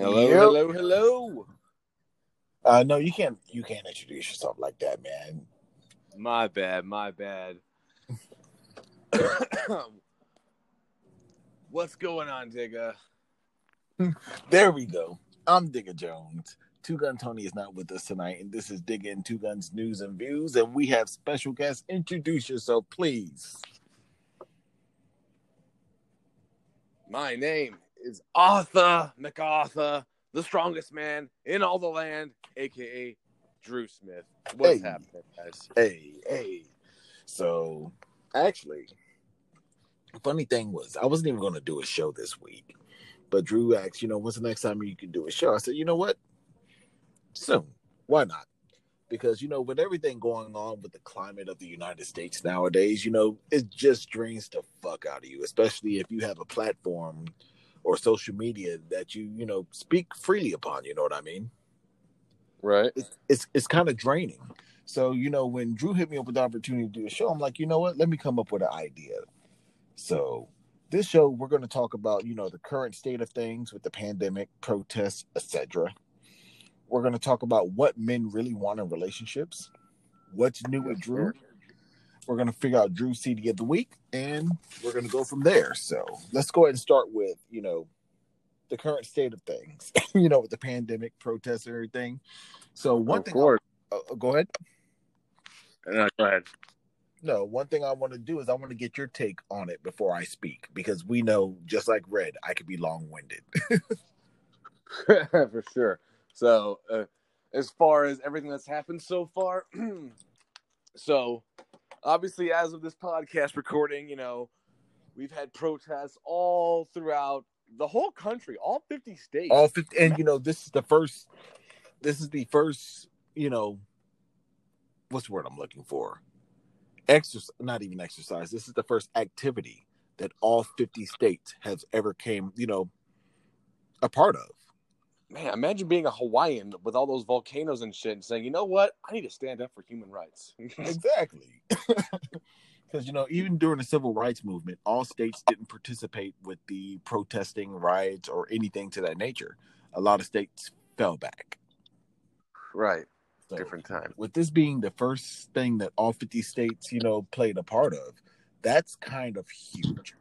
Hello, Yep. hello, hello. Uh, no, you can't. You can't introduce yourself like that, man. My bad, my bad. What's going on, Digga? There we go. I'm Digger Jones. Two Gun Tony is not with us tonight, and this is Digging Two Guns News and Views, and we have special guests. Introduce yourself, please. My name is Arthur MacArthur, the strongest man in all the land, aka Drew Smith. What's Hey. happening, guys? Hey, hey. So, actually, funny thing was, I wasn't even going to do a show this week, but Drew asked, you know, when's the next time you can do a show? I said, you know what? Soon. Why not? Because, you know, with everything going on with the climate of the United States nowadays, you know, it just drains the fuck out of you, especially if you have a platform or social media that you, you know, speak freely upon. You know what I mean? Right. it's it's, it's kind of draining. So you know, when Drew hit me up with the opportunity to do a show, I'm like, you know what? Let me come up with an idea. So this show, we're going to talk about you know the current state of things with the pandemic, protests, etc. We're going to talk about what men really want in relationships, what's new with Drew. We're going to figure out Drew's CD of the week, and we're going to go from there. So let's go ahead and start with you know the current state of things. you know, with the pandemic, protests, and everything. So one of thing, course. uh, uh, go ahead. No, go ahead. No, one thing I want to do is I want to get your take on it before I speak because we know, just like Red, I could be long winded. For sure. So, uh, as far as everything that's happened so far, so obviously, as of this podcast recording, you know, we've had protests all throughout the whole country, all 50 states. All 50, and you know, this is the first. This is the first. You know, what's the word I'm looking for? Exercise, not even exercise. This is the first activity that all 50 states has ever came. You know, a part of. Man, imagine being a Hawaiian with all those volcanoes and shit and saying, you know what? I need to stand up for human rights. exactly because you know even during the civil rights movement all states didn't participate with the protesting riots or anything to that nature a lot of states fell back right. so Different time. with this being the first thing that all 50 states you know played a part of that's kind of huge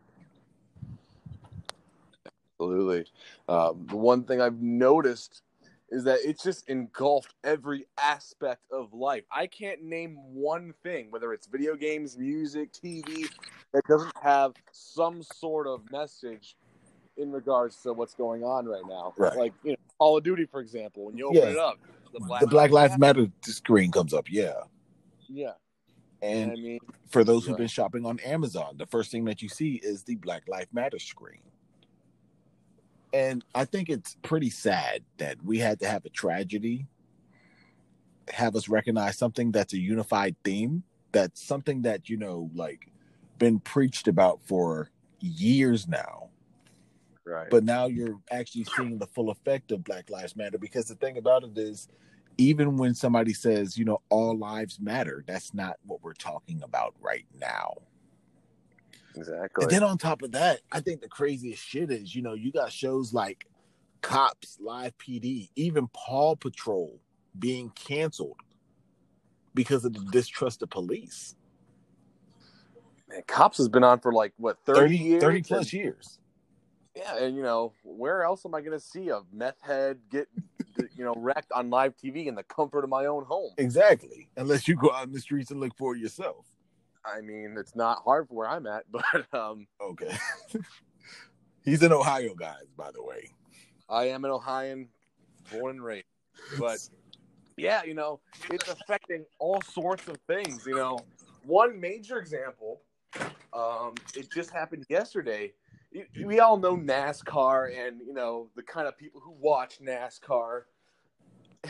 Absolutely. Um, the one thing I've noticed is that it's just engulfed every aspect of life. I can't name one thing, whether it's video games, music, TV, that doesn't have some sort of message in regards to what's going on right now. Right. Like, you know, Call of Duty, for example, when you open Yes. it up, the Black, the black lives matter screen comes up yeah Yeah. and I mean, for those who've been shopping on Amazon, the first thing that you see is the Black Lives Matter screen. And I think it's pretty sad that we had to have a tragedy have us recognize something that's a unified theme, that's something that, you know, like been preached about for years now. right. But now you're actually seeing the full effect of Black Lives Matter because the thing about it is even when somebody says, you know, all lives matter, that's not what we're talking about right now. Exactly. And then on top of that, I think the craziest shit is, you know, you got shows like Cops, Live PD, even Paw Patrol being canceled because of the distrust of police. Man, Cops has been on for like, what, 30, 30, years? 30 And- plus years. Yeah, and you know, where else am I going to see a meth head get, you know, wrecked on live TV in the comfort of my own home? Exactly. Unless you go out in the streets and look for it yourself. I mean, it's not hard for where I'm at, but um, Okay. He's an Ohio guy, by the way. I am an Ohioan, born and raised. But yeah, you know, it's affecting all sorts of things. You know, one major example, um, it just happened yesterday. We all know NASCAR and you know the kind of people who watch NASCAR,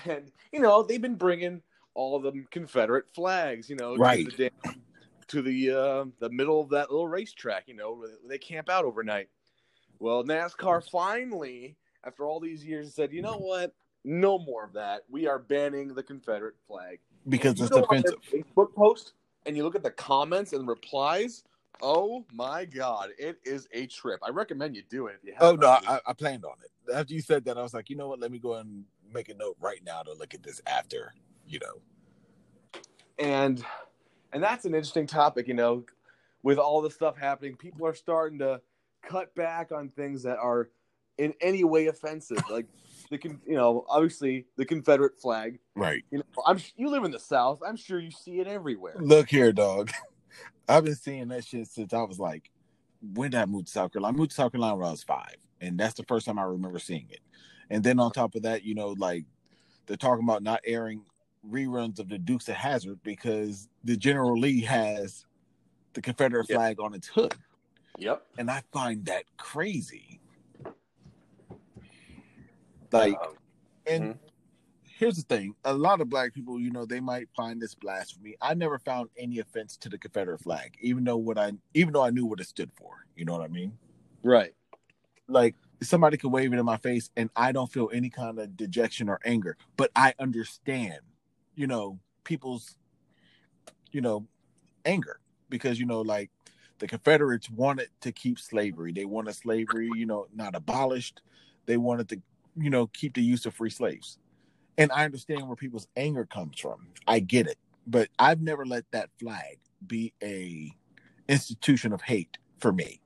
and you know they've been bringing all the Confederate flags, you know, Right. to the damn- to the uh, the middle of that little racetrack, you know, where they camp out overnight. Well, NASCAR finally, after all these years, said, you know what? No more of that. We are banning the Confederate flag. Because it's offensive. Facebook post and you look at the comments and replies. Oh my god, it is a trip. I recommend you do it. If you Oh haven't no. I, I planned on it. After you said that, I was like, you know what? Let me go and make a note right now to look at this after. You know, and and that's an interesting topic. You know, with all the stuff happening, people are starting to cut back on things that are in any way offensive. Like the con, you know, obviously the Confederate flag. right? You know, I'm you live in the South. I'm sure you see it everywhere. Look here, dog. I've been seeing that shit since I was like, when did I move to South Carolina? I moved to South Carolina when I was five, and that's the first time I remember seeing it. And then on top of that, you know, like they're talking about not airing reruns of the Dukes of Hazzard because the General Lee has the Confederate Yeah. flag on its hood, Yep. and I find that crazy. Like, Um, and Mhm. here's the thing: a lot of black people, you know, they might find this blasphemy. I never found any offense to the Confederate flag, even though what I, even though I knew what it stood for. You know what I mean? right. Like somebody could wave it in my face, and I don't feel any kind of dejection or anger. But I understand, you know, people's, you know, anger because you know, like the Confederates wanted to keep slavery. They wanted slavery, you know, not abolished. They wanted to, you know, keep the use of free slaves. And I understand where people's anger comes from. I get it. But I've never let that flag be a institution of hate for me.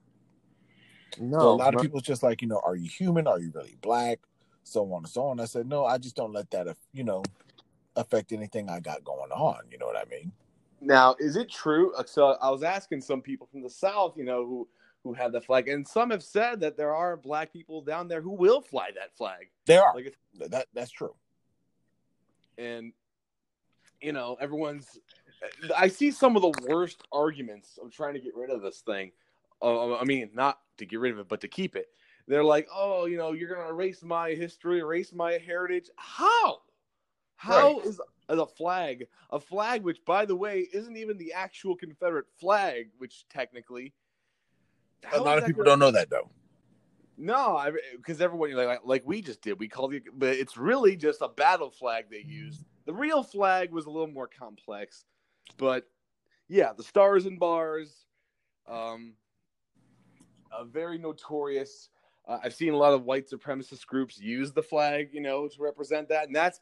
No, so a lot of people just like, you know, are you human? Are you really black? So on and so on. I said, no, I just don't let that, you know, affect anything I got going on. You know what I mean? Now, is it true? uh, So I was asking some people from the South, you know, who who have the flag, and some have said that there are black people down there who will fly that flag. There are. Like, that that's true. and you know, everyone's. I see some of the worst arguments of trying to get rid of this thing. Uh, I mean, not to get rid of it, but to keep it. They're like, oh, you know, you're gonna erase my history, erase my heritage. How? How is Right. a flag a flag which, by the way, isn't even the actual Confederate flag? Which technically, A lot of people gonna- don't know that though. No, because everyone like, like like we just did, we called it, but it's really just a battle flag they used. The real flag was a little more complex, but yeah, the stars and bars, um, a very notorious. Uh, I've seen a lot of white supremacist groups use the flag, you know, to represent that, and that's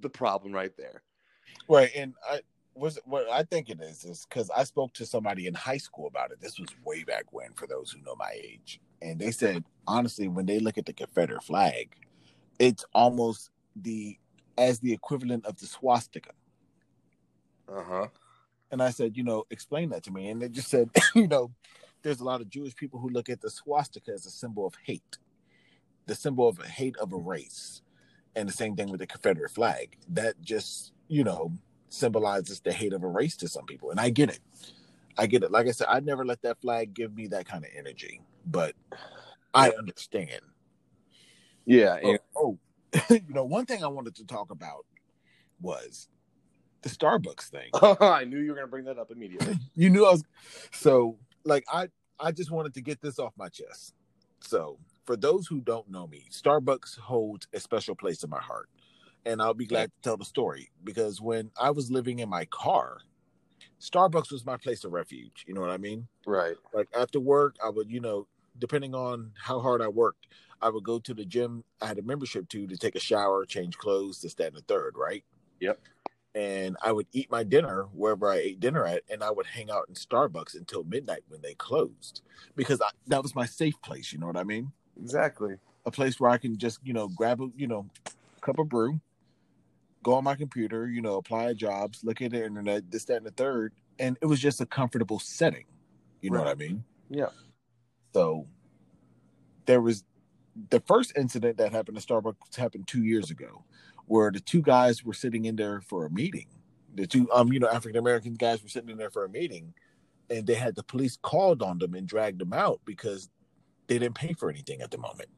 the problem right there. Right. And I was what I think it is is because I spoke to somebody in high school about it. This was way back when, for those who know my age. And they said, honestly, when they look at the Confederate flag, it's almost the as the equivalent of the swastika. Uh huh. And I said, you know, explain that to me. And they just said, you know, there's a lot of Jewish people who look at the swastika as a symbol of hate, the symbol of a hate of a race. And the same thing with the Confederate flag. That just, you know, symbolizes the hate of a race to some people. And I get it. I get it. Like I said, I never let that flag give me that kind of energy, but I understand. Yeah. Oh, oh, you know, one thing I wanted to talk about was the Starbucks thing. I knew you were gonna bring that up immediately. you knew I was so like I I just wanted to get this off my chest. So for those who don't know me, Starbucks holds a special place in my heart. And I'll be glad to tell the story because when I was living in my car, Starbucks was my place of refuge. You know what I mean? right. Like after work, I would, you know, depending on how hard I worked, I would go to the gym I had a membership to to take a shower, change clothes, this, that, and the third, right? Yep. And I would eat my dinner wherever I ate dinner at, and I would hang out in Starbucks until midnight when they closed because I, that was my safe place. You know what I mean? Exactly. A place where I can just, you know, grab a, you know, cup of brew, go on my computer, you know, apply jobs, look at the internet, this, that, and the third, and it was just a comfortable setting. You know what I mean? Yeah. So there was the first incident that happened at Starbucks happened two years ago, where the two guys were sitting in there for a meeting. The two, um, you know, African American guys were sitting in there for a meeting, and they had the police called on them and dragged them out because they didn't pay for anything at the moment.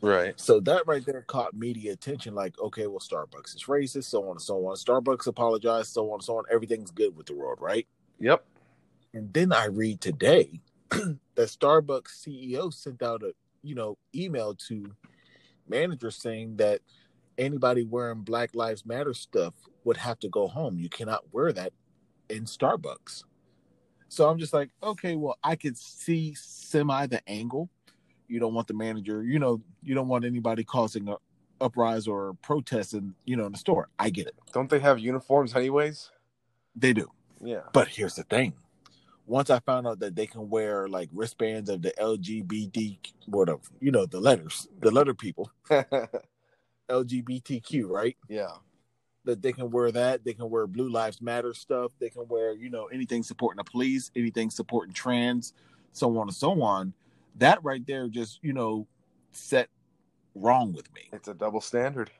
Right. So that right there caught media attention. Like, okay, well, Starbucks is racist, so on and so on. Starbucks apologized, so on and so on. Everything's good with the world, right? Yep. And then I read today that Starbucks CEO sent out a you know email to managers saying that anybody wearing Black Lives Matter stuff would have to go home. You cannot wear that in Starbucks. So I'm just like, okay, well, I could see semi the angle. You don't want the manager, you know, you don't want anybody causing a uprise or protest in, you know, in the store. I get it. Don't they have uniforms anyways? They do. Yeah. But here's the thing. Once I found out that they can wear like wristbands of the LGBT, whatever, you know, the letters, the letter people, LGBTQ, right? yeah. That they can wear that. They can wear Blue Lives Matter stuff. They can wear, you know, anything supporting the police, anything supporting trans, so on and so on. That right there just, you know, set wrong with me. It's a double standard.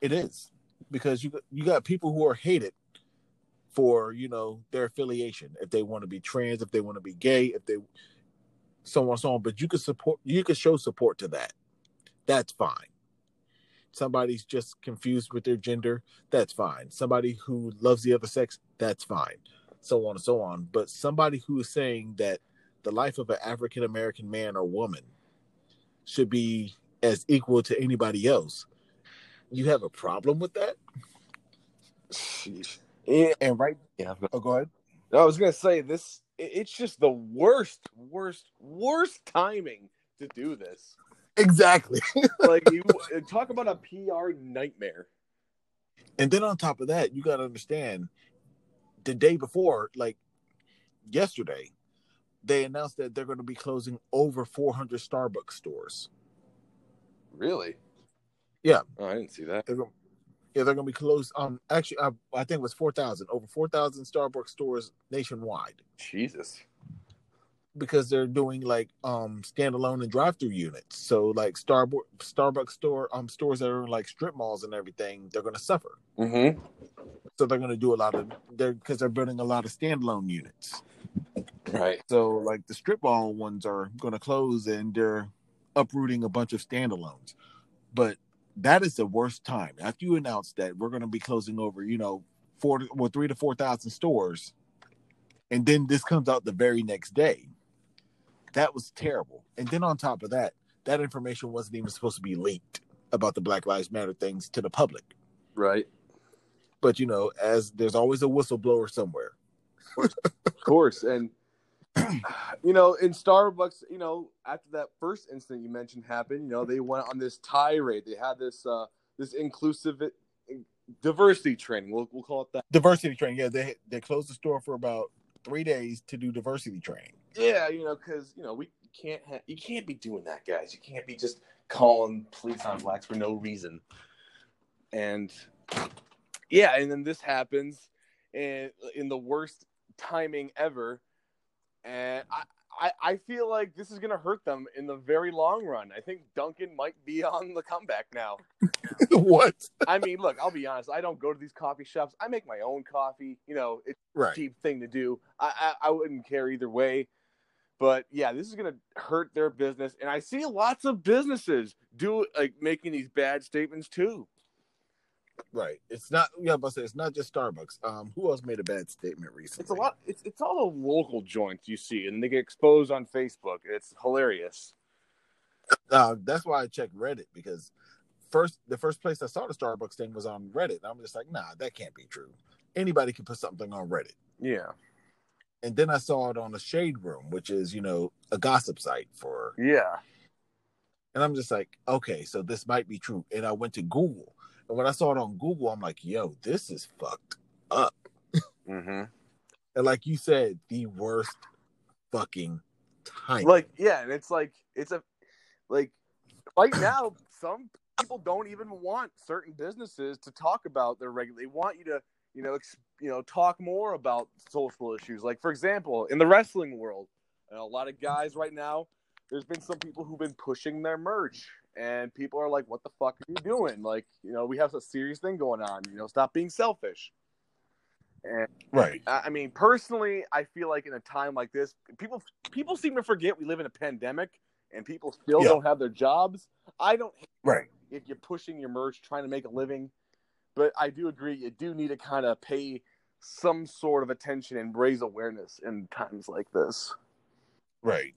It is because you you got people who are hated for you know their affiliation. If they want to be trans, if they want to be gay, if they so on and so on. But you could support, you could show support to that. That's fine. Somebody's just confused with their gender. That's fine. Somebody who loves the other sex. That's fine. So on and so on. But somebody who is saying that the life of an African American man or woman should be as equal to anybody else. You have a problem with that? And right, yeah. oh, go ahead. I was gonna say this. It's just the worst, worst, worst timing to do this. Exactly. Like you talk about a PR nightmare. And then on top of that, you got to understand the day before, like yesterday, they announced that they're going to be closing over 400 Starbucks stores. Really? Yeah. Oh, I didn't see that. They're going, yeah, they're going to be closed. Um, actually, I, I think it was 4,000, over 4,000 Starbucks stores nationwide Jesus. Because they're doing like um standalone and drive-through units. So like Starbucks Starbucks store um stores that are in like strip malls and everything, they're going to suffer. Mm-hmm. So they're going to do a lot of they're because they're building a lot of standalone units. Right. So like the strip mall ones are going to close and they're uprooting a bunch of standalones. But that is the worst time. After you announce that we're going to be closing over, you know, four to, well three to four thousand stores, and then this comes out the very next day. That was terrible. And then on top of that, that information wasn't even supposed to be leaked about the Black Lives Matter things to the public. Right. But you know, as there's always a whistleblower somewhere. Of course. And you know, in Starbucks, you know, after that first incident you mentioned happened, you know, they went on this tirade. They had this uh this inclusive diversity training. We'll we'll call it that. Diversity training. Yeah, they they closed the store for about three days to do diversity training. Yeah, you know, because you know we can't ha- you can't be doing that, guys. You can't be just calling police on blacks for no reason. And yeah, and then this happens, and in the worst timing ever, and I. I, I feel like this is going to hurt them in the very long run. I think Dunkin' might be on the comeback now. what? I mean, look, I'll be honest. I don't go to these coffee shops. I make my own coffee. You know, it's Right. a cheap thing to do. I, I, I wouldn't care either way. But yeah, this is gonna hurt their business, and I see lots of businesses do like making these bad statements too. Right. It's not. Yeah, but it's not just Starbucks. Um, who else made a bad statement recently? It's a lot. It's it's all the local joints you see, and they get exposed on Facebook. It's hilarious. Uh, that's why I checked Reddit because first the first place I saw the Starbucks thing was on Reddit. I'm just like, nah, that can't be true. Anybody can put something on Reddit. Yeah, And then I saw it on a Shade Room, which is you know a gossip site for. yeah, And I'm just like, okay, so this might be true. And I went to Google, and when I saw it on Google, I'm like, yo, this is fucked. mm-hmm. And like you said, the worst fucking time. like yeah, and it's like it's a like right now some people don't even want certain businesses to talk about their regular. They want you to you know ex, you know talk more about social issues. Like for example, in the wrestling world, a lot of guys right now. There's been some people who've been pushing their merch, and people are like, "What the fuck are you doing? Like, you know, we have a serious thing going on. You know, stop being selfish." And right. I I mean, personally, I feel like in a time like this, people people seem to forget we live in a pandemic and people still Yeah. don't have their jobs. I don't Right. if you're pushing your merch, trying to make a living, but I do agree you do need to kind of pay some sort of attention and raise awareness in times like this. Right.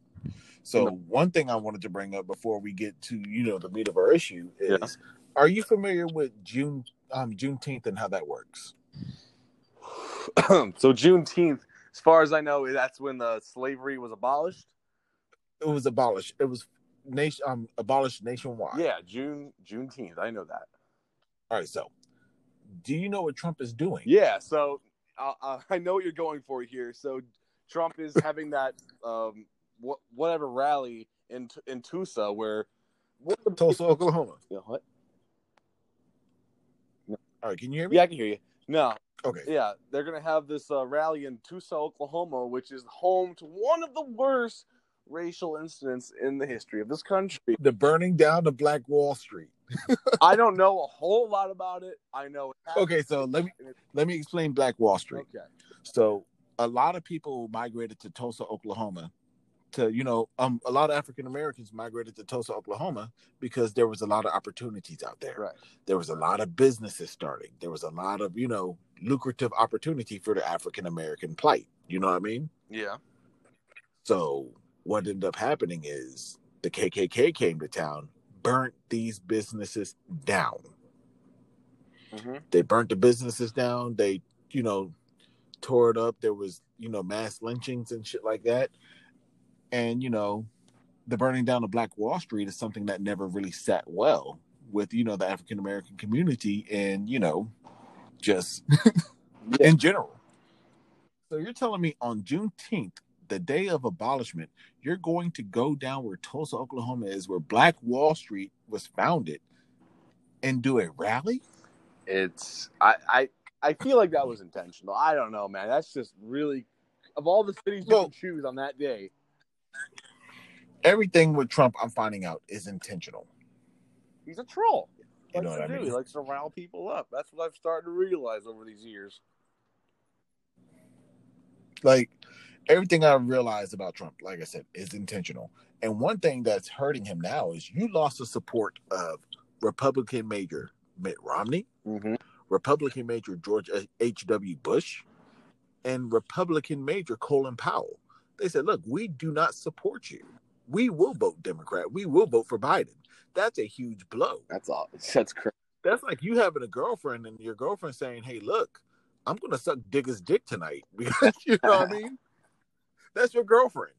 So one thing I wanted to bring up before we get to you know the meat of our issue is: Yeah. Are you familiar with June um Juneteenth and how that works? so Juneteenth. As far as I know, that's when the slavery was abolished. It was abolished. It was nation um abolished nationwide. Yeah, June Juneteenth. I know that. All right. So, do you know what Trump is doing? Yeah. So uh, I know what you're going for here. So Trump is having that um wh- whatever rally in in Tulsa where what the, Tulsa, Oklahoma. you know, what? All right. Can you hear me? Yeah, I can hear you. No, Okay. yeah, they're gonna have this uh, rally in Tulsa, Oklahoma, which is home to one of the worst racial incidents in the history of this country. The burning down of Black Wall Street. I don't know a whole lot about it. I know. It. Okay, so let me let me explain Black Wall Street. Okay. So a lot of people migrated to Tulsa, Oklahoma. To you know, um, a lot of African Americans migrated to Tulsa, Oklahoma because there was a lot of opportunities out there. Right. There was a lot of businesses starting. There was a lot of you know lucrative opportunity for the African American plight. You know what I mean? Yeah. So what ended up happening is the KKK came to town, burnt these businesses down. hmm They burnt the businesses down. They, you know, tore it up. There was, you know, mass lynchings and shit like that. And, you know, the burning down of Black Wall Street is something that never really sat well with, you know, the African American community and, you know, just Yeah. in general. So you're telling me on Juneteenth, the day of abolishment, you're going to go down where Tulsa, Oklahoma is, where Black Wall Street was founded, and do a rally? It's I, I I feel like that was intentional. I don't know, man. That's just really of all the cities you Well- can choose on that day. Everything with Trump, I'm finding out, is intentional. He's a troll. You know what I do. mean? He likes to rile people up. That's what I've started to realize over these years. Like everything I realized about Trump, like I said, is intentional. And one thing that's hurting him now is you lost the support of Republican Major Mitt Romney, Mm-hmm. Republican Major George H.W. Bush, and Republican Major Colin Powell. They said, look, we do not support you. We will vote Democrat. We will vote for Biden. That's a huge blow. That's all. That's crazy. That's like you having a girlfriend and your girlfriend saying, hey, look, I'm going to suck Digger's dick tonight. Because, you know what I mean? That's your girlfriend.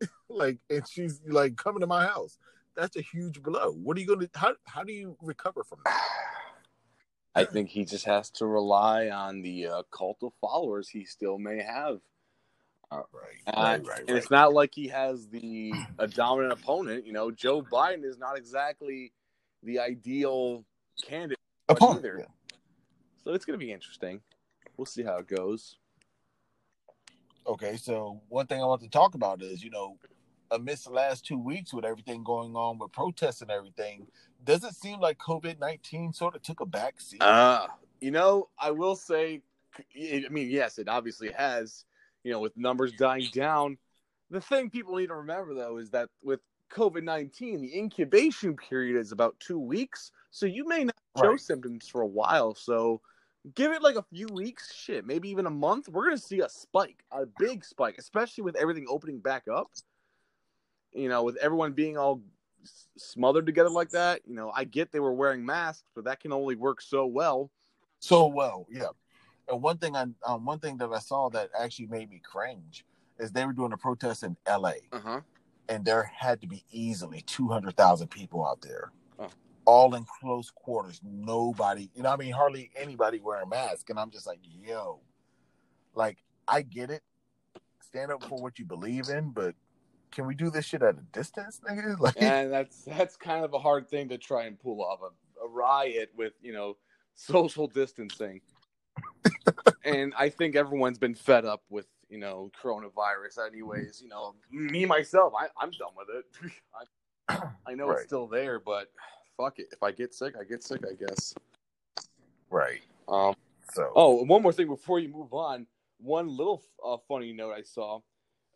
like, and she's like coming to my house. That's a huge blow. What are you going to, how, how do you recover from that? I think he just has to rely on the uh, cult of followers he still may have. Right, Uh, right, right, And it's not like he has the a dominant opponent. You know, Joe Biden is not exactly the ideal candidate, Opponent, either. yeah. so it's going to be interesting. We'll see how it goes. Okay, so one thing I want to talk about is, you know, amidst the last two weeks with everything going on with protests and everything, does it seem like COVID 19 sort of took a back seat? Uh, you know, I will say, I mean, yes, it obviously has, you know, with numbers dying down. The thing people need to remember, though, is that with COVID 19, the incubation period is about two weeks. So you may not show Right. symptoms for a while. So give it like a few weeks, shit, maybe even a month. We're to see a spike, a big spike, especially with everything opening back up. You know, with everyone being all smothered together like that. You know, I get they were wearing masks, but that can only work so well. so well, yeah. And one thing I um, one thing that I saw that actually made me cringe is they were doing a protest in LA Uh huh. and there had to be easily 200,000 people out there. All in close quarters, nobody, you know, I mean, hardly anybody wearing masks. And I'm just like, yo, like, I get it. Stand up for what you believe in, but can we do this shit at a distance, nigga? Like, and that's that's kind of a hard thing to try and pull off a, a riot with you know social distancing and i think everyone's been fed up with you know coronavirus anyways you know me myself I, i'm done with it I, I know Right. it's still there but fuck it if i get sick i get sick i guess right. um So, oh and one more thing before you move on one little uh, funny note i saw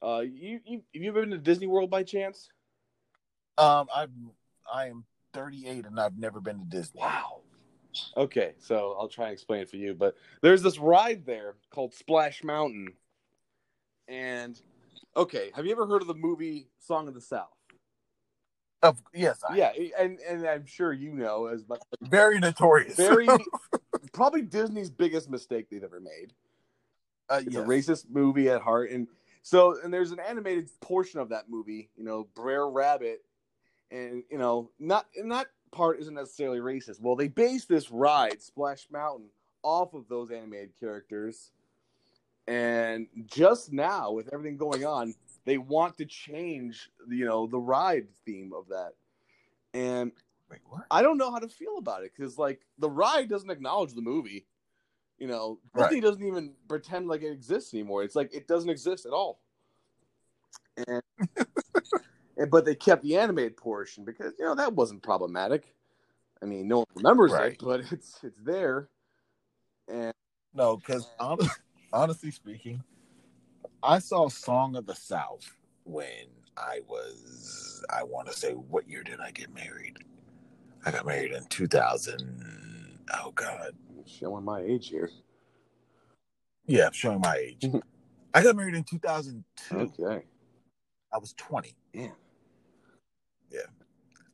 uh you, you have you ever been to disney world by chance um, I'm, I am 38 and I've never been to Disney. Wow. Okay, so I'll try and explain it for you. But there's this ride there called Splash Mountain. And okay, have you ever heard of the movie Song of the South? Of, yes, I, Yeah, and and I'm sure you know as much. very notorious. Very probably Disney's biggest mistake they've ever made. Uh, It's yes. a racist movie at heart, and so and there's an animated portion of that movie. You know, Brer Rabbit, and you know, not and that part isn't necessarily racist. Well, they based this ride, Splash Mountain, off of those animated characters, and just now with everything going on, they want to change, you know, the ride theme of that, and Wait, what? I don't know how to feel about it because like the ride doesn't acknowledge the movie. You know, Right. Disney doesn't even pretend like it exists anymore. It's like it doesn't exist at all. And, and but they kept the animated portion because you know that wasn't problematic. I mean, no one remembers Right. it, but it's it's there. And No, because honestly speaking, I saw Song of the South when I was, I want to say, what year did I get married? I got married in 2000. Oh, God. showing my age here. Yeah, I'm showing my age. I got married in 2002. Okay. I was 20. Yeah. Yeah.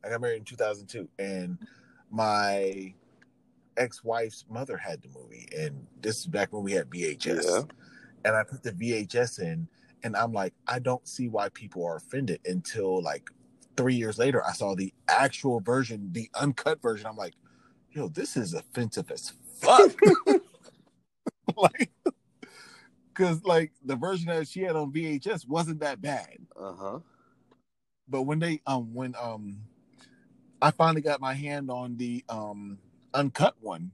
I got married in 2002. And my ex wife's mother had the movie. And this is back when we had VHS. Yeah. and I put the VHS in, and I'm like, I don't see why people are offended until like three years later. I saw the actual version, the uncut version. I'm like, yo, this is offensive as fuck. like, because like the version that she had on VHS wasn't that bad, Uh huh. but when they um when um I finally got my hand on the um uncut one,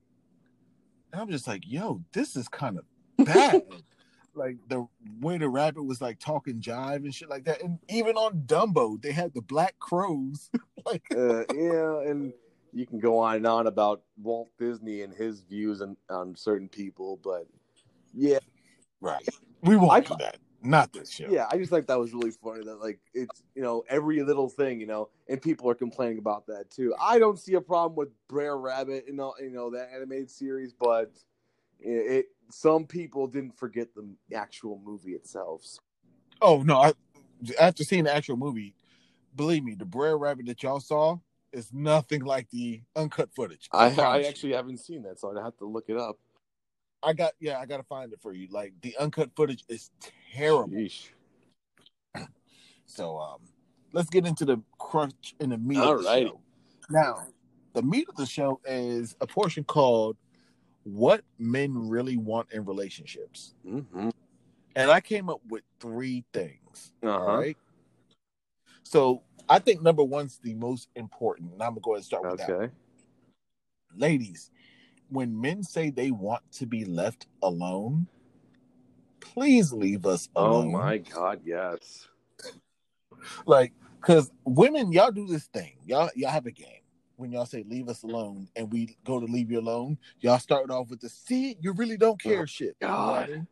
and I'm just like, yo, this is kind of bad. like the way the rabbit was like talking jive and shit like that. And even on Dumbo, they had the black crows. like uh, yeah, and you can go on and on about Walt Disney and his views on, on certain people, but yeah, right. We won't I- do that. Not this show. yeah, I just think that was really funny that like it's you know every little thing you know, and people are complaining about that too. I don't see a problem with Brer Rabbit and all you know that animated series, but it, it some people didn't forget the actual movie itself. Oh no, I after seeing the actual movie, believe me, the Brer Rabbit that y'all saw is nothing like the uncut footage. I, I promise actually haven't seen that, so I'd have to look it up. I got yeah, I gotta find it for you. Like the uncut footage is terrible. Yeesh. So um let's get into the crunch and the meat of the Alrighty. show. Now, the meat of the show is a portion called What Men Really Want in Relationships. Mm-hmm. And I came up with three things. Uh-huh. All right. So I think number one's the most important, and I'm gonna go ahead and start with that. Okay. Ladies, when men say they want to be left alone, please leave us alone. Oh my God, yes. like because women y'all do this thing y'all y'all have a game when y'all say leave us alone and we go to leave you alone y'all start off with the see you really don't oh care Oh, shit You know what I God.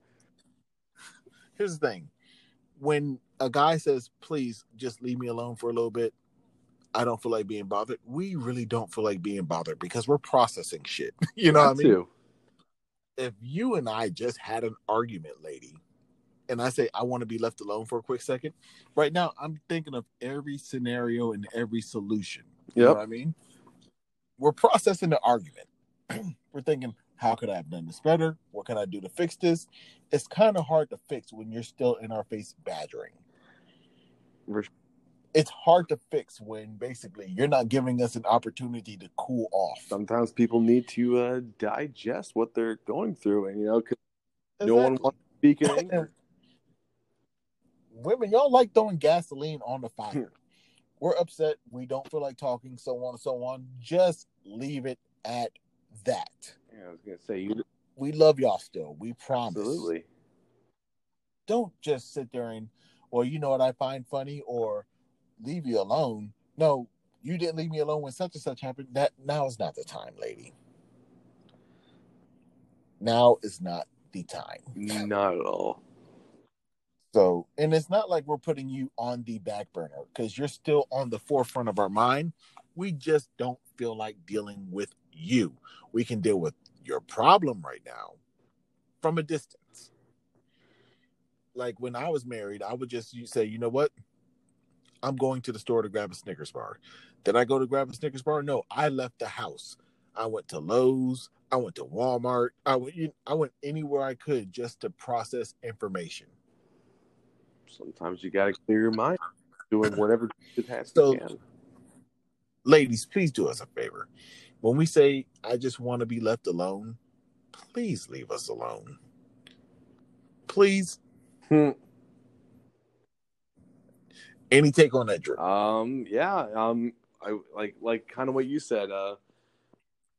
here's the thing when a guy says please just leave me alone for a little bit i don't feel like being bothered we really don't feel like being bothered because we're processing shit you know what i mean to. if you and I just had an argument, lady, and I say I want to be left alone for a quick second, right now I'm thinking of every scenario and every solution. You know what I mean? We're processing the argument. We're thinking, how could I have done this better? What can I do to fix this? It's kind of hard to fix when you're still in our face badgering. We're- It's hard to fix when basically you're not giving us an opportunity to cool off. Sometimes people need to uh, digest what they're going through, and you know, 'cause no one Exactly. wants to speak in anger. women, y'all like throwing gasoline on the fire. We're upset. We don't feel like talking, so on and so on. Just leave it at that. Yeah, I was gonna say you We love y'all still. We promise. absolutely. Don't just sit there and, well, you know what I find funny or leave you alone. No, you didn't leave me alone when such and such happened. That now is not the time, lady. Now is not the time. Not at all. So, and it's not like we're putting you on the back burner because you're still on the forefront of our mind. We just don't feel like dealing with you. We can deal with your problem right now from a distance. Like when I was married, I would just you say, you know what? I'm going to the store to grab a Snickers bar. Did I go to grab a Snickers bar? No, I left the house. I went to Lowe's. I went to Walmart. I went. I went anywhere I could just to process information. Sometimes you got to clear your mind, doing whatever task So- you can. Ladies, please do us a favor. When we say I just want to be left alone, please leave us alone. Please. Hmm. Any take on that, Drew? Um, yeah, um, I like like kind of what you said. Uh,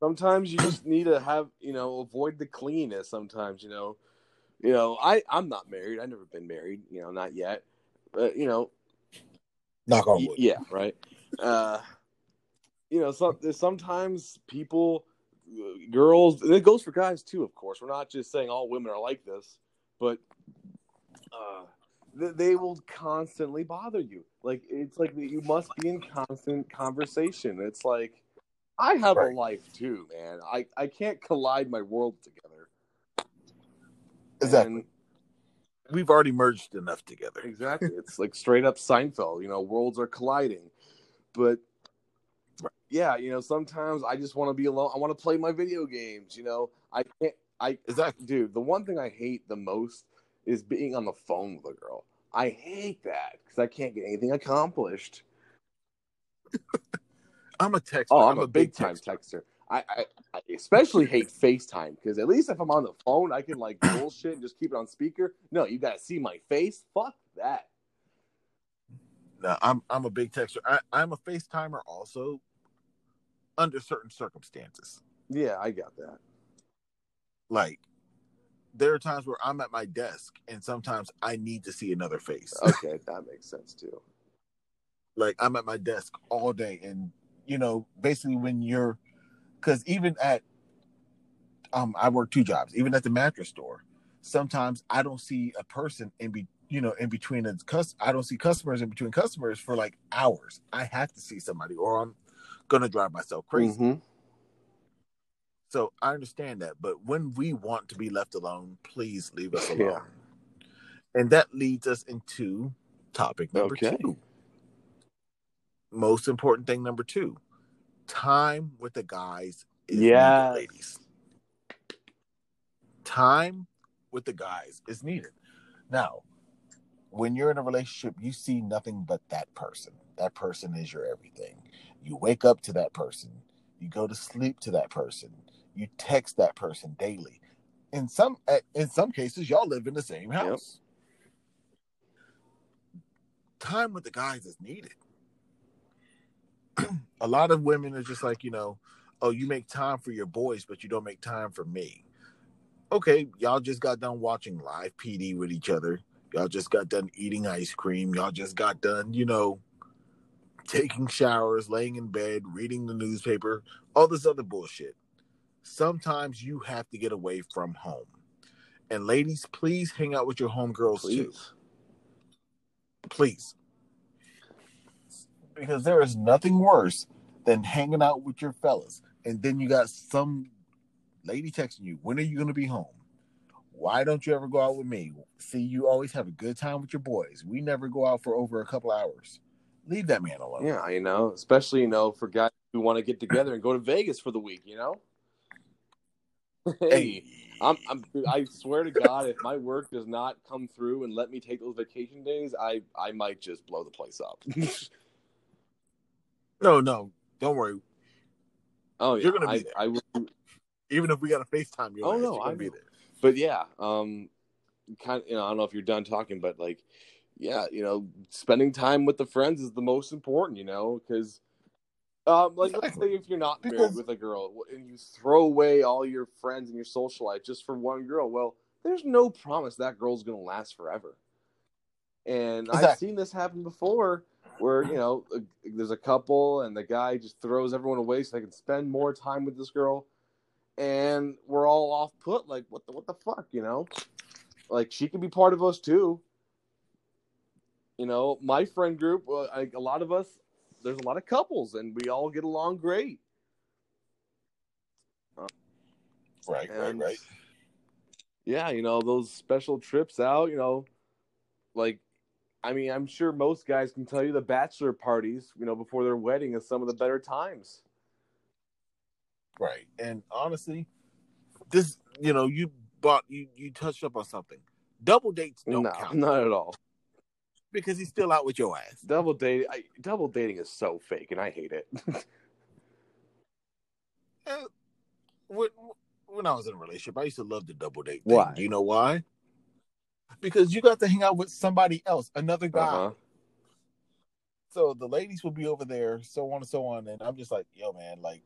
sometimes you just need to have you know avoid the cleanness. Sometimes you know, you know, I I'm not married. I've never been married. You know, not yet. But you know, Knock on wood. yeah, right. Uh, you know, some sometimes people, girls, it goes for guys too. Of course, we're not just saying all women are like this, but uh, they will constantly bother you. Like it's like you must be in constant conversation. It's like I have Right. a life too, man. I I can't collide my world together. Exactly. And- We've already merged enough together. Exactly. It's like straight up Seinfeld, you know, worlds are colliding. But yeah, you know, sometimes I just want to be alone. I want to play my video games, you know. I can't I Exactly. dude, the one thing I hate the most is being on the phone with a girl. I hate that cuz I can't get anything accomplished. I'm a texter. Oh, I'm, a, big time texter. I, I, I especially hate FaceTime because at least if I'm on the phone, I can like bullshit and just keep it on speaker. No, you got to see my face. Fuck that. No, I'm I'm a big texter. I, I'm a FaceTimer also under certain circumstances. Yeah, I got that. Like there are times where I'm at my desk and sometimes I need to see another face. Okay, that makes sense too. like I'm at my desk all day and you know basically when you're because even at um I work two jobs even at the mattress store sometimes I don't see a person in be you know in between the cus I don't see customers in between customers for like hours I have to see somebody or I'm gonna drive myself crazy Mhm. So I understand that but when we want to be left alone please leave us alone. Yeah. and that leads us into topic number Okay. two. Most important thing number two time with the guys is needed ladies. Time with the guys is needed. Now when you're in a relationship you see nothing but that person. That person is your everything. You wake up to that person. You go to sleep to that person you text that person daily in some eh, in some cases y'all live in the same house time with the guys is needed a lot of women are just like, you know, oh, you make time for your boys, but you don't make time for me. Okay, y'all just got done watching live PD with each other. Y'all just got done eating ice cream. Y'all just got done, you know, taking showers, laying in bed, reading the newspaper, all this other bullshit. Sometimes you have to get away from home. And ladies, please hang out with your homegirls too Please. please. Because there is nothing worse than hanging out with your fellas and then you got some lady texting you, when are you going to be home? Why don't you ever go out with me? See, you always have a good time with your boys. We never go out for over a couple hours. Leave that man alone. Yeah, you know, especially you know for guys who want to get together and go to Vegas for the week. You know. Hey, I'm, I'm, I swear to God, if my work does not come through and let me take those vacation days, I, I might just blow the place up. no, no, don't worry. oh yeah, You're gonna be I, there. I will Even if we got a FaceTime, you're Oh, no, gonna I be know. there. but yeah, um, kind you know, I don't know if you're done talking, but like, yeah, you know, spending time with the friends is the most important, you know, because, um, like, let's say if you're not Because- married with a girl and you throw away all your friends and your social life just for one girl, well, there's no promise that girl's gonna last forever. And I've seen this happen before, where you know, there's a couple and the guy just throws everyone away so they can spend more time with this girl. And we're all off put like what the what the fuck you know? Like she could be part of us too. You know my friend group uh, like a lot of us there's a lot of couples and we all get along great Right, right, And, right. yeah you know those special trips out you know like i mean i'm sure most guys can tell you the bachelor parties you know before their wedding is some of the better times Right. And honestly, this, you know, you bought you you touched up on something. Double dates don't no, count not at all. Because he's still out with your ass. Double dating, I, double dating is so fake, and I hate it. Eh, when, when I was in a relationship, I used to love the double date. Why? Thing. Do you know why? Because you got to hang out with somebody else, another guy. Uh-huh. So the ladies will be over there, so on and so on. And I'm just like, yo, man, like,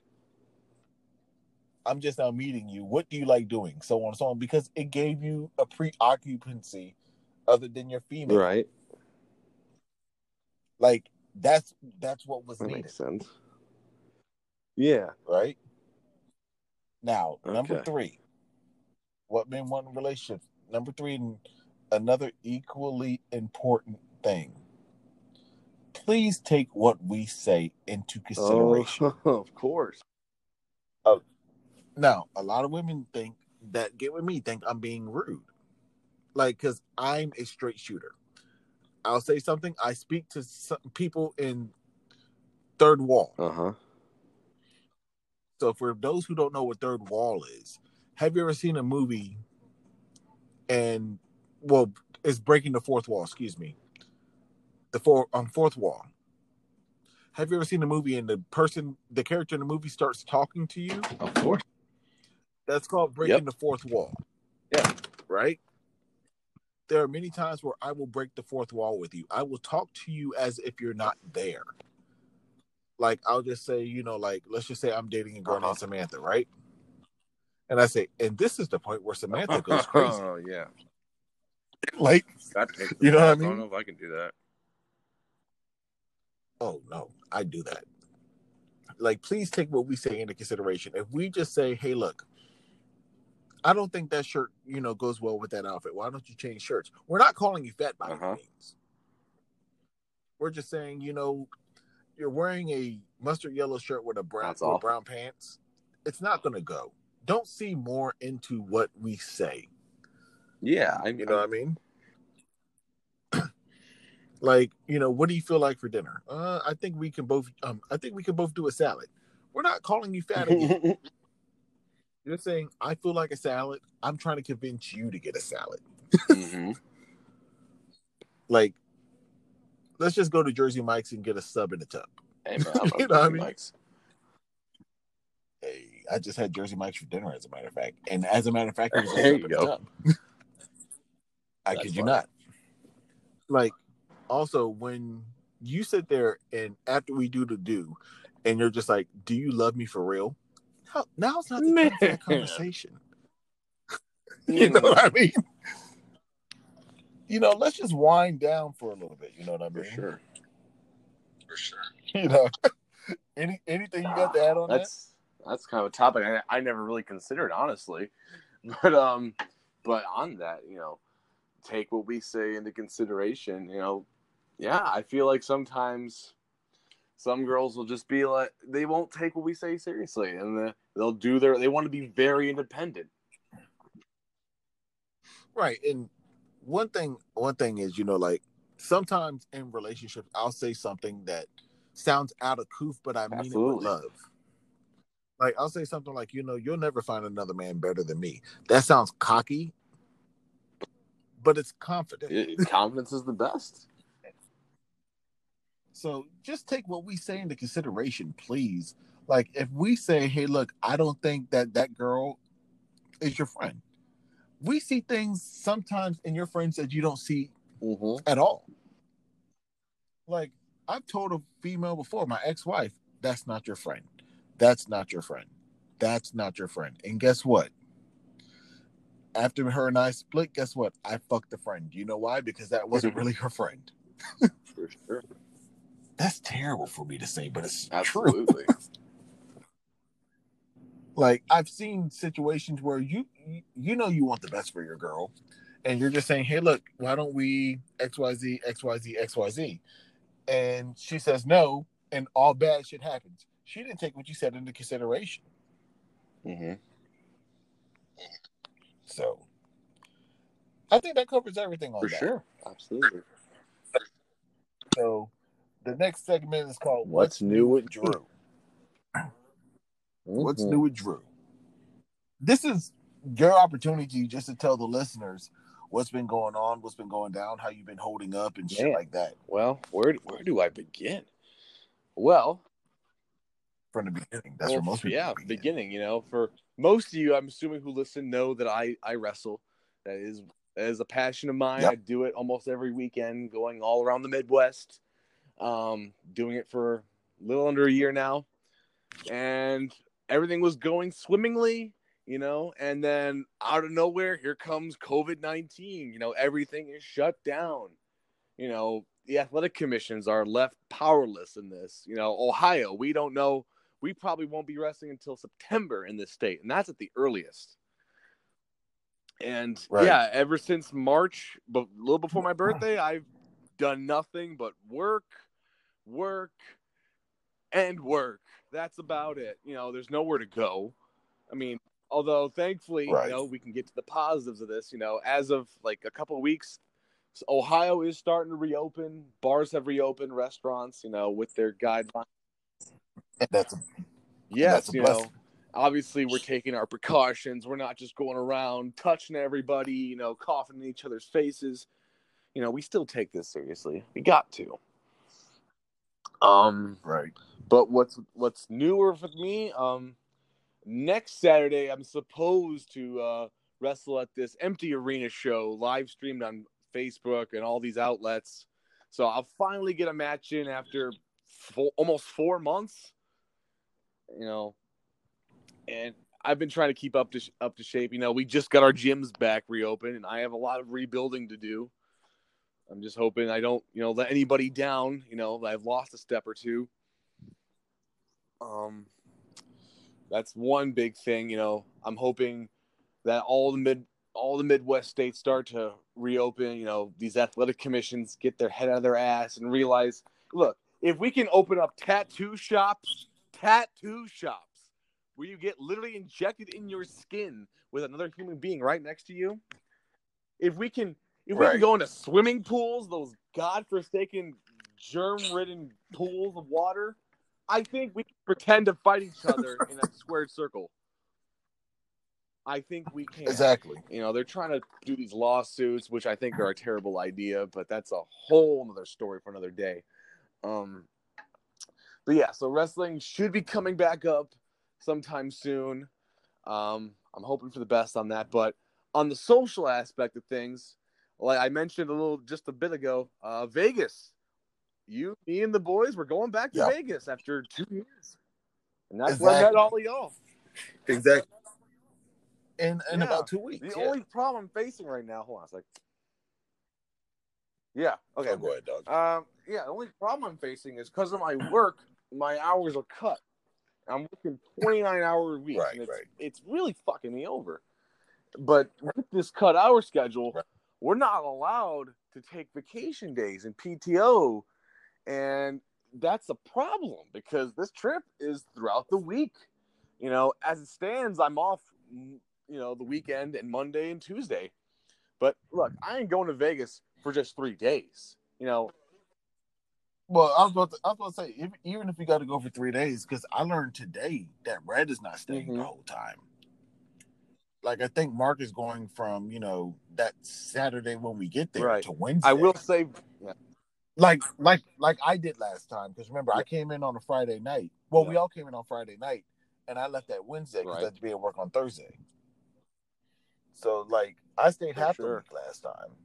I'm just now meeting you. What do you like doing? So on and so on. Because it gave you a preoccupancy other than your female. Right, Like that's that's what was that needed, makes sense. Yeah, right? Now, number three. What men want in relationships. Number three, and another equally important thing. Please take what we say into consideration. Oh, of course. Now, a lot of women think that get with me think I'm being rude, like because I'm a straight shooter. I'll say something. I speak to some people in third wall. Uh huh. So, for those who don't know what third wall is, have you ever seen a movie? And well, it's breaking the fourth wall. Excuse me. The four um fourth wall. Have you ever seen a movie and the person, the character in the movie starts talking to you? Of course. That's called breaking Yep. the fourth wall. Yeah. Right? There are many times where I will break the fourth wall with you. I will talk to you as if you're not there. Like I'll just say, you know, like let's just say I'm dating a girl Uh-huh. named Samantha, right? And I say, and this is the point where Samantha goes crazy. Oh yeah. like, You know what I mean? I don't know if I can do that. oh no, I do that. Like, please take what we say into consideration. If we just say, hey, look, I don't think that shirt, you know, goes well with that outfit. Why don't you change shirts? We're not calling you fat by Uh-huh. any means. We're just saying, you know, you're wearing a mustard yellow shirt with a brown with awful. brown pants. It's not going to go. Don't see more into what we say. Yeah, I You know what I mean? like, you know, what do you feel like for dinner? Uh, I think we can both. Um, I think we can both do a salad. We're not calling you fat again. You're saying I feel like a salad. I'm trying to convince you to get a salad. hmm Like, let's just go to Jersey Mike's and get a sub in the tub. Hey man, I You know what I mean? Mike's. Hey, I just had Jersey Mike's for dinner, as a matter of fact. And as a matter of fact, it was a There you go. I That's kid you not. Like, also when you sit there and after we do the do, and you're just like, "Do you love me for real?" Now, now's not the time for that conversation. you know what I mean? You know, let's just wind down for a little bit. You know what I mean? For sure. For sure. You know, any anything you got to add on That's that's kind of a topic I, I never really considered, honestly. But um, but on that, you know, take what we say into consideration. You know, yeah, I feel like sometimes some girls will just be like they won't take what we say seriously, and the, they'll do their they want to be very independent. Right. And one thing, one thing is, you know, like sometimes in relationships, I'll say something that sounds out of coof, but I mean it with love. Like I'll say something like, you know, you'll never find another man better than me. That sounds cocky, but it's confident. It- confidence is the best. So just take what we say into consideration, please. Like if we say, "Hey, look, I don't think that that girl is your friend," we see things sometimes in your friends that you don't see Mm-hmm. at all. Like I've told a female before, my ex-wife, "That's not your friend. That's not your friend. That's not your friend." And guess what? After her and I split, guess what? I fucked the friend. You know why? Because that wasn't really her friend. For sure. That's terrible for me to say, but it's true. Absolutely. like I've seen situations where you you- you know you want the best for your girl, and you're just saying, "Hey, look, why don't we X Y Z X Y Z X Y Z," and she says no, and all bad shit happens. She didn't take what you said into consideration, mm-hmm. so I think that covers everything on For that. sure. Absolutely. So the next segment is called What's new with Drew?" What's Mhm. new with Drew? This is your opportunity just to tell the listeners what's been going on, what's been going down, how you've been holding up, and shit Man. like that Well, where where do I begin? Well, from the beginning. That's well, where most people yeah, begin. beginning. You know, for most of you, I'm assuming who listen know that I I wrestle. That is that is a passion of mine. Yep. I do it almost every weekend, going all around the Midwest. Um, doing it for a little under a year now, and everything was going swimmingly. You know, and then out of nowhere, here comes COVID nineteen. You know, everything is shut down. You know, the athletic commissions are left powerless in this. You know, Ohio, we don't know. We probably won't be wrestling until September in this state, and that's at the earliest. And Right. yeah, ever since March, but a little before my birthday, I've done nothing but work, work, and work. That's about it. You know, there's nowhere to go. I mean, although thankfully, Right. you know, we can get to the positives of this. You know, as of like a couple of weeks, Ohio is starting to reopen. Bars have reopened. Restaurants, you know, with their guidelines. And that's Yes, that's a you know, obviously we're taking our precautions. We're not just going around touching everybody, you know, coughing in each other's faces. You know, we still take this seriously. We got to. Um, right. but what's what's newer for me? Um, next Saturday I'm supposed to uh, wrestle at this empty arena show, live streamed on Facebook and all these outlets. So I'll finally get a match in after four, almost four months. You know, and I've been trying to keep up to up to shape. You know, we just got our gyms back reopened, and I have a lot of rebuilding to do. I'm just hoping I don't, you know, let anybody down. You know, I've lost a step or two. Um, that's one big thing. You know, I'm hoping that all the mid all the Midwest states start to reopen. You know, these athletic commissions get their head out of their ass and realize, look, if we can open up tattoo shops, tattoo shops, where you get literally injected in your skin with another human being right next to you, if we can, if we Right. can go into swimming pools, those godforsaken germ-ridden pools of water, I think we can pretend to fight each other in a squared circle. I think we can. Exactly. You know, they're trying to do these lawsuits, which I think are a terrible idea, but that's a whole other story for another day. Um, but yeah, so wrestling should be coming back up sometime soon. Um, I'm hoping for the best on that. But on the social aspect of things, like I mentioned a little just a bit ago, uh, Vegas. You, me, and the boys, we're going back to Yeah. Vegas after two years, and that's where I met Exactly. all of y'all. Exactly. In in Yeah. about two weeks. The yeah. only problem I'm facing right now, hold on a sec. Yeah. Okay. Oh, go ahead, dog. Um. Yeah. The only problem I'm facing is because of my work, my hours are cut. I'm working 29 hour weeks, Right, and it's, right. it's really fucking me over. But with this cut hour schedule, Right. We're not allowed to take vacation days and PTO, and that's a problem because this trip is throughout the week. You know, as it stands, I'm off. You know, the weekend and Monday and Tuesday. But look, I ain't going to Vegas for just three days. You know, Well, I was about to, I was about to say, if, even if you got to go for three days, because I learned today that Red is not staying Mhm. the whole time. Like I think Mark is going from you know that Saturday when we get there Right. to Wednesday. I will say, like like like I did last time because remember I came in on a Friday night. Well, we all came in on Friday night, and I left that Wednesday because Right. I had to be at work on Thursday. So like I stayed For half sure. the week last time.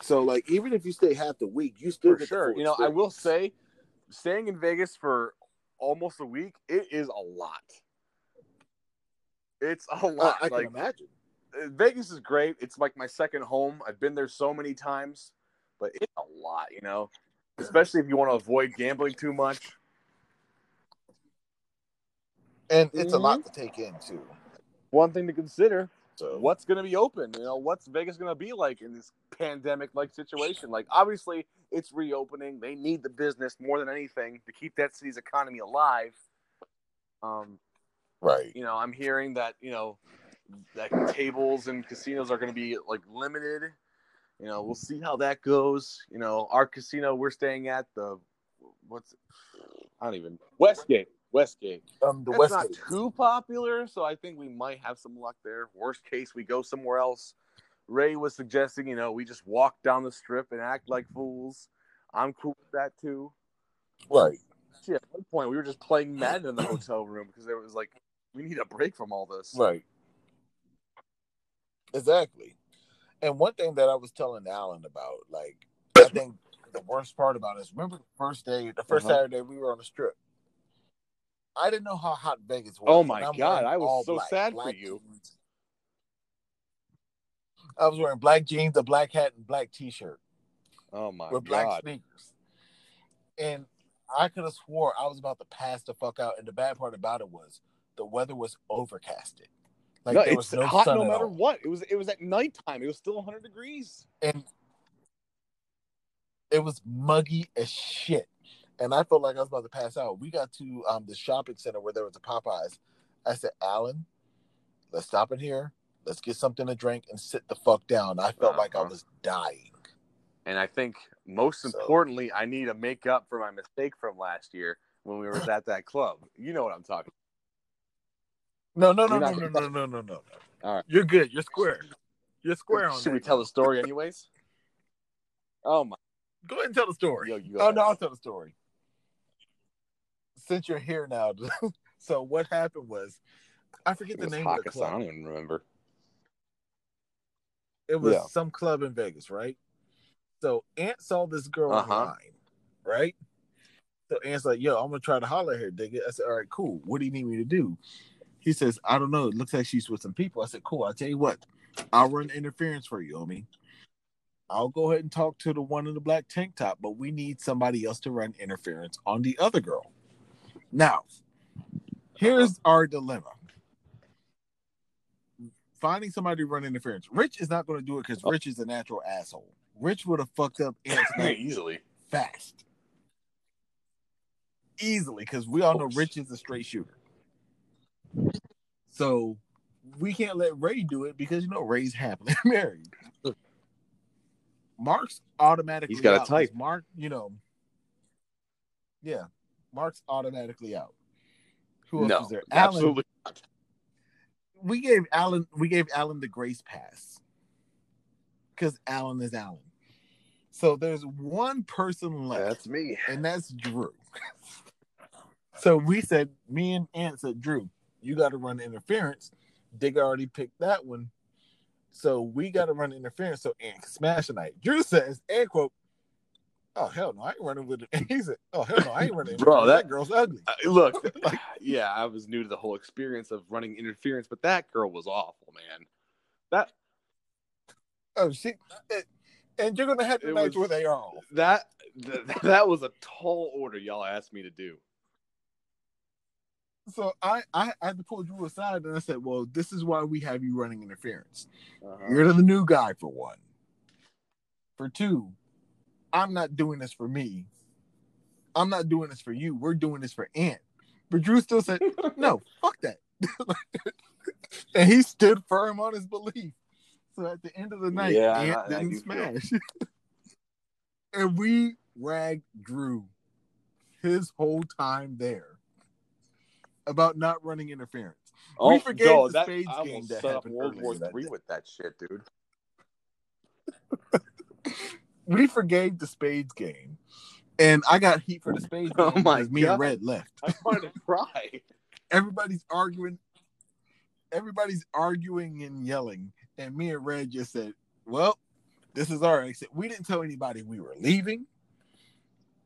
So like even if you stay half the week, you still for get sure. full You know, I will say, staying in Vegas for almost a week, it is a lot. It's a lot. I can imagine. uh, Vegas is great. It's like my second home. I've been there so many times, but it's a lot. You know, especially if you want to avoid gambling too much. And it's a Mhm. lot to take in too. One thing to consider: So what's going to be open? You know, what's Vegas going to be like in this pandemic-like situation? Like, obviously, it's reopening. They need the business more than anything to keep that city's economy alive. Um, right. you know, I'm hearing that you know that tables and casinos are going to be like limited. You know, we'll see how that goes. You know, our casino we're staying at the what's I don't even Westgate. Westgate. Um, the That's West. not too popular, so I think we might have some luck there. Worst case, we go somewhere else. Ray was suggesting, you know, we just walk down the strip and act like fools. I'm cool with that too. Right. Shit, at one point we were just playing Madden in the hotel room because there was like, we need a break from all this. Right. Exactly. And one thing that I was telling Alan about, like, I think the worst part about it is remember the first day, the 1st Uh-huh. Saturday we were on the strip. I didn't know how hot Vegas was. Oh my God, I was all so sad for you. jeans. I was wearing black jeans, a black hat, and black t-shirt Oh my god. with black sneakers. And I could have swore I was about to pass the fuck out. And the bad part about it was the weather was overcasted. Like no, there it's was no hot sun no matter what. It was it was at nighttime. It was still 100 degrees. and it was muggy as shit. And I felt like I was about to pass out. We got to um the shopping center where there was a Popeyes. I said, Alan, let's stop in here. Let's get something to drink and sit the fuck down. I felt like I Uh-huh. was dying. And I think most So- importantly, I need to make up for my mistake from last year when we were at that club. You know what I'm talking. No, no, no, no, no, no, no, no, no. All right. You're good. You're square. You're square on Should we tell the story anyways? Oh my! Go ahead and tell the story. Yo, you Oh ahead. no, I'll tell the story. Since you're here now, so what happened was, I forget It the name of the Hakkasan. I don't even remember. It was Yeah. some club in Vegas, right? So Ant saw this girl Uh-huh. online, right? So Ant's like, "Yo, I'm gonna try to holler at her, dig it." I said, "All right, cool. What do you need me to do?" He says, "I don't know. It looks like she's with some people." I said, "Cool. I'll tell you what. I'll run interference for you, homie. I'll go ahead and talk to the one in the black tank top, but we need somebody else to run interference on the other girl." Now, here's our dilemma. Finding somebody to run interference. Rich is not going to do it because Rich is a natural asshole. Rich would have fucked up Easily. fast. Easily, because we all know Rich is a straight shooter. So we can't let Ray do it because you know Ray's happily married. Mark's automatically He's got a type. Mark, you know. Yeah. Mark's automatically out. Who else No, was there? Absolutely. not. We gave Alan we gave Alan the grace pass. Because Alan is Alan. So there's one person left That's me. and that's Drew. so we said, me and Ant said, Drew, you got to run interference. Dig already picked that one. So we got to run interference so Ant can smash tonight. Drew says, and quote, oh, hell no, I ain't running with it. And he said, oh, hell no, I ain't running Bro, that- that girl's ugly. Look, yeah, I was new to the whole experience of running interference, but that girl was awful, man. That Oh, she, and- and you're going to have the It nights was- where they are off. that that was a tall order y'all asked me to do. So I, I, I had to pull Drew aside and I said, well, this is why we have you running interference. Uh-huh. You're the new guy for one. For two, I'm not doing this for me. I'm not doing this for you. We're doing this for Ant. But Drew still said, no, fuck that. and he stood firm on his belief. So at the end of the night, Yeah, Ant didn't smash. and we ragged Drew his whole time there about not running interference. Oh, forgave yo, the that, Spades I game almost that set up happened World War Three with that shit, dude. we forgave the Spades game, and I got heat for the Spades game Oh my because me God. and Red left. I'm wanted to cry. Everybody's arguing. Everybody's arguing and yelling, and me and Red just said, "Well, this is our exit." We didn't tell anybody we were leaving.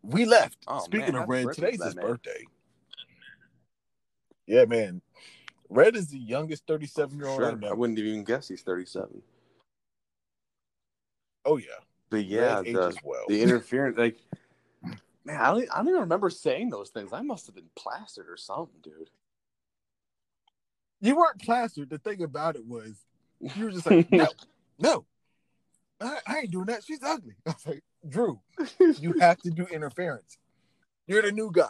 We left. Oh, Speaking man, of Red, today's his man. birthday. Yeah, man. Red is the youngest 37 year old I Sure. I wouldn't even guess he's 37. Oh yeah, But yeah, Red the, well. the interference, like, man, I don't, I don't even remember saying those things. I must have been plastered or something, dude. You weren't plastered. The thing about it was, you were just like, no, no, I, I ain't doing that. She's ugly. I was like, Drew, you have to do interference. You're the new guy.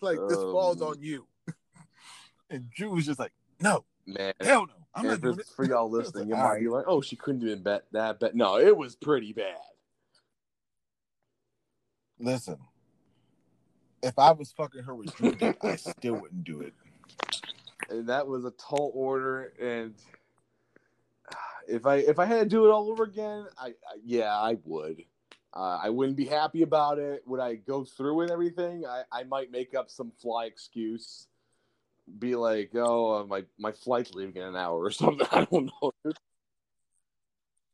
like this Um, falls on you. And Drew was just like, no, man. hell no, I'm not doing it. for y'all listening, you might be like, "Oh, she couldn't even bet that bet." No, it was pretty bad. Listen, if I was fucking her with Drew Dick, I still wouldn't do it. And that was a tall order, and if I if I had to do it all over again, I, I yeah, I would. Uh, I wouldn't be happy about it. Would I go through with everything? I, I might make up some fly excuse, be like, "Oh, uh, my my flight's leaving in an hour" or something. I don't know.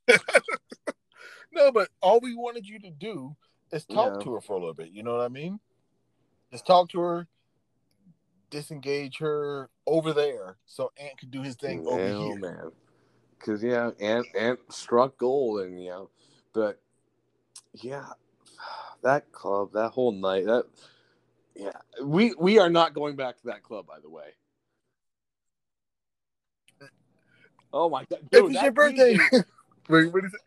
no, but all we wanted you to do is talk Yeah. to her for a little bit. You know what I mean? Just talk to her, disengage her over there, so Ant could do his thing over here. man. Because yeah, Ant Ant struck gold, and you know, but yeah, that club, that whole night, that yeah, we we are not going back to that club, by the way. Oh my god, dude, it's your birthday, wait, what is it?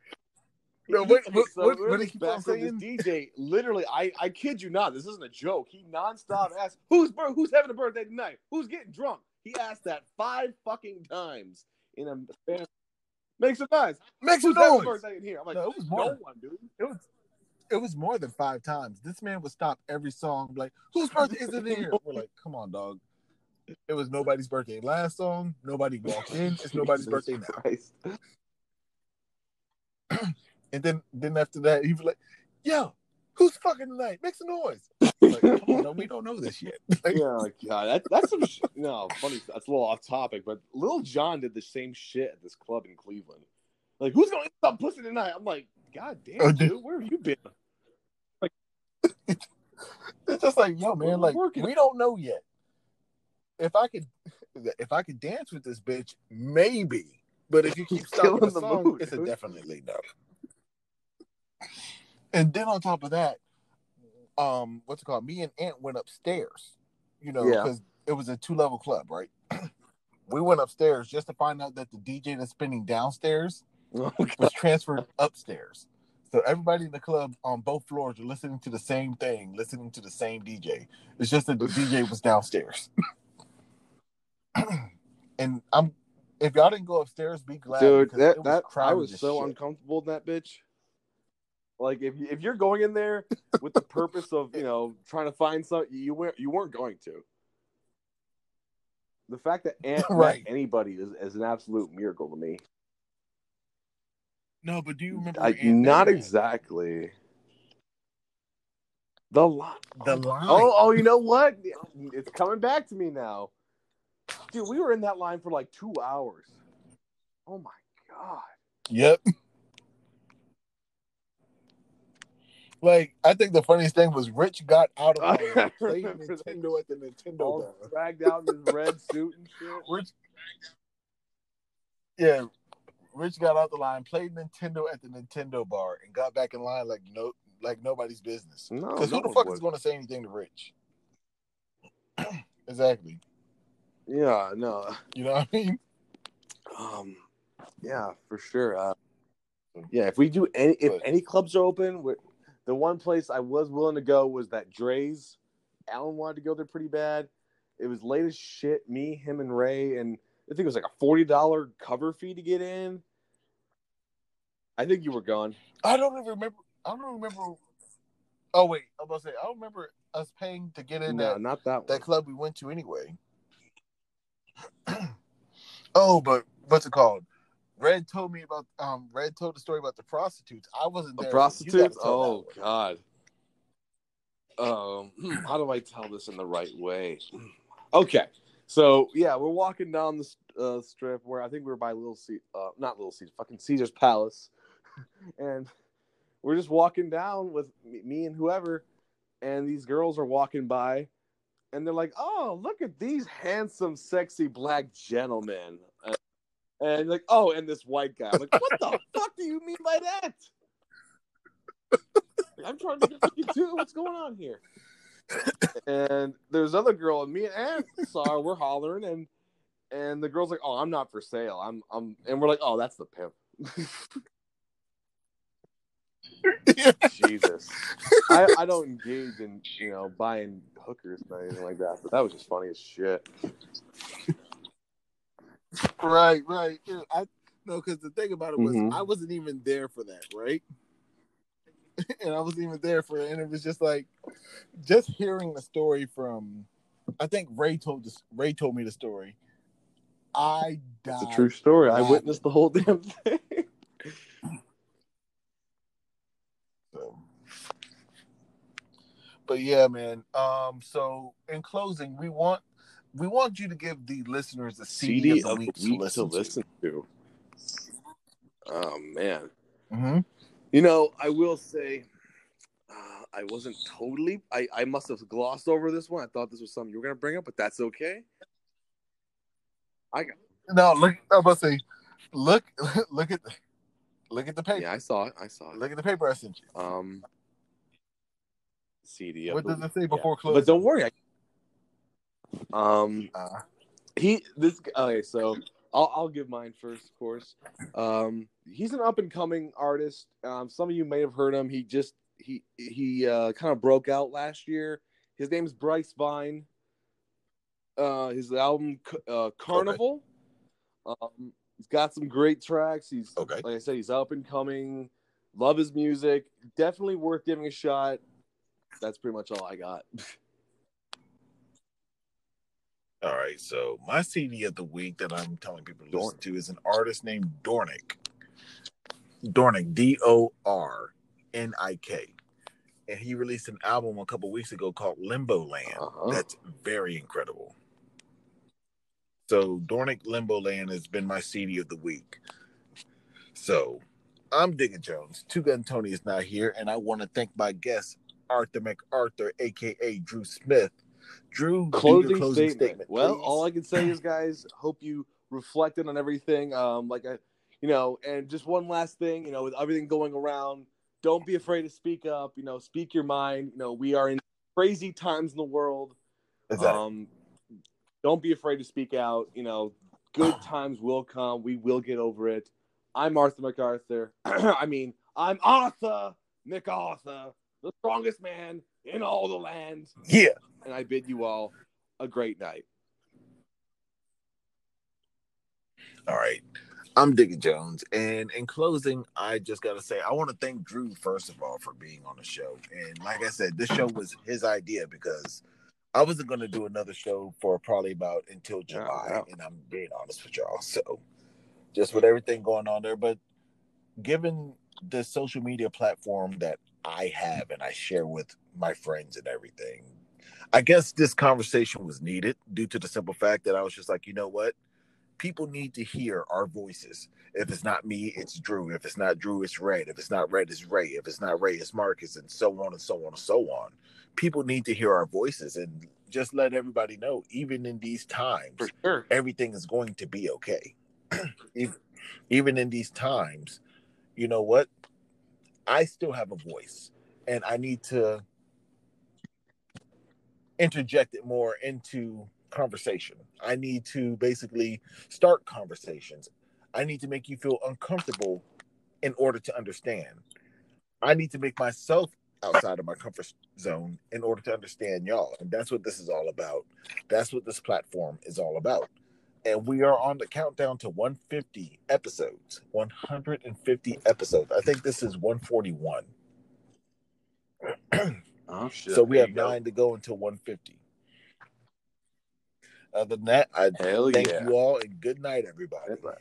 No, what- what- what- what he keep on back saying? This DJ, literally, I I kid you not, this isn't a joke. He nonstop asked, "Who's who's having a birthday tonight? Who's getting drunk?" He asked that five fucking times in a span. Make some noise. Make some noise. birthday in here? I'm like, No, it was no one, dude. It was it was more than five times. This man would stop every song, like, whose birthday is it here? We're like, come on, dog. It was nobody's birthday last song. Nobody walked in. It's nobody's birthday now. And then then after that, he was like, yo, who's fucking tonight? Make some noise. Like, on, dog, we don't know this yet. Like, Yeah, God, that, that's some sh- no funny. That's a little off topic, but Lil Jon did the same shit at this club in Cleveland. Like, who's going to stop pussy tonight? I'm like, God damn, Oh, dude, where have you been? It's just like, yo, man, like we don't know yet. If I could if I could dance with this bitch, maybe. But if you keep stopping the the song, mood, it's a definitely no. And then on top of that, um, what's it called? Me and Ant went upstairs, you know, Yeah. because it was a two level club, right? we went upstairs just to find out that the DJ that's spinning downstairs Oh, was transferred upstairs. So everybody in the club on both floors are listening to the same thing, listening to the same DJ. It's just that the DJ was downstairs. and I'm if y'all didn't go upstairs, be glad. dude, because that that I was so shit. uncomfortable in that bitch. Like, if if you're going in there with the purpose of you know trying to find something, you weren't you weren't going to. The fact that Ant Right. anybody is, is an absolute miracle to me. No, but do you remember? I, not met? exactly. The line. The oh, line. Oh, oh, you know what? It's coming back to me now. Dude, we were in that line for like two hours. Oh my god. Yep. Like I think the funniest thing was Rich got out of line, played. Nintendo at the Nintendo All bar. dragged out in his red suit and shit. Rich, yeah, Rich got out the line, played Nintendo at the Nintendo bar, and got back in line like no, like nobody's business. No, Because no who the fuck would. is going to say anything to Rich? exactly. Yeah, no. You know what I mean? Um, yeah, for sure. Uh, yeah, if we do any, if But- any clubs are open, the one place I was willing to go was that Drai's. Alan wanted to go there pretty bad. It was late as shit. Me, him, and Ray, and I think it was like a forty dollar cover fee to get in. I think you were gone. I don't even remember. I don't remember. Oh wait, I'm about to say I don't remember us paying to get in No, that not that that one. club we went to anyway. oh, but what's it called? Red told me about um. Red told the story about the prostitutes. I wasn't The there. you prostitutes? gotta tell that Oh. God. Um, hmm, how do I tell this in the right way? Okay, so yeah, we're walking down the uh, strip where I think we were by Little C, uh, not Little Caesar, fucking Caesar's Palace, and we're just walking down with me- and whoever, and these girls are walking by, and they're like, "Oh, look at these handsome, sexy black gentlemen," Uh, and like, "Oh, and this white guy." I'm like, "What the fuck do you mean by that?" I'm trying to get fucking too. What's going on here? And there's other girl, and me and Ant saw her. We're hollering, and and the girl's like, "Oh, I'm not for sale. I'm I'm," and we're like, "Oh, that's the pimp." Jesus, I, I don't engage in you know buying hookers or anything like that, but that was just funny as shit. Right, right. Yeah, I no, because the thing about it was Mhm. I wasn't even there for that, right? and I wasn't even there for it. And it was just like, just hearing the story from, I think Ray told this. Ray told me the story. I died. It's a true story. I witnessed the whole damn thing. So. But yeah, man. Um. So in closing, we want we want you to give the listeners a CD, of the week, to listen, to. Oh man, hmm you know I will say, uh, I wasn't totally. I I must have glossed over this one. I thought this was something you were gonna bring up, but that's okay. I got. No, look. I'm about to say, look, look at the, look at the paper. Yeah, I saw it. I saw it. Look at the paper I sent you. Um, CD. of What the does it say before Yeah. closing? But don't worry. I, um, Uh, he this okay. So I'll I'll give mine first, of course. Um, he's an up and coming artist. Um, some of you may have heard him. He just he he uh, kind of broke out last year. His name is Bryce Vine. Uh, his album uh, Carnival. Um, he's got some great tracks. He's Okay. like I said, he's up and coming. Love his music. Definitely worth giving a shot. That's pretty much all I got. all right. So my CD of the week that I'm telling people to listen to is an artist named Dornick. Dornik, D O R N I K, and he released an album a couple weeks ago called Limbo Land. Uh-huh. That's very incredible. So Dornik Limbo Land has been my CD of the week. So I'm Digger Jones. Two Gun Tony is not here, and I want to thank my guest, Arthur MacArthur, aka Drew Smith. Drew, closing, closing statement. statement. well, all I can say is, guys, hope you reflected on everything. Um, like I, you know, and just one last thing, you know, with everything going around, don't be afraid to speak up. You know, speak your mind. You know, we are in crazy times in the world. Exactly. Um, don't be afraid to speak out. You know, good times will come. We will get over it. I'm Arthur MacArthur. I mean, I'm Arthur MacArthur, the strongest man in all the land yeah. and I bid you all a great night. All right. I'm Digger Jones. And in closing, I just got to say, I want to thank Drew, first of all, for being on the show. And like I said, this show was his idea because I wasn't going to do another show for probably about until Yeah, July. yeah. And I'm being honest with y'all. So just with everything going on there. But given the social media platform that I have and I share with my friends and everything, I guess this conversation was needed due to the simple fact that I was just like, you know what? People need to hear our voices. If it's not me, it's Drew. If it's not Drew, it's Red. If it's not Red, it's Ray. If it's not Ray, it's Marcus, and so on and so on and so on. People need to hear our voices and just let everybody know, even in these times, For sure. everything is going to be okay. even, even in these times, you know what? I still have a voice and I need to interject it more into conversation. I need to basically start conversations. I need to make you feel uncomfortable in order to understand. I need to make myself outside of my comfort zone in order to understand y'all. And that's what this is all about. That's what this platform is all about. And we are on the countdown to 150 episodes. 150 episodes. I think this is 141. Oh shit. so we have you go. nine to go until 150. Other than that, I Hell thank yeah. you all and good night, everybody. Bye.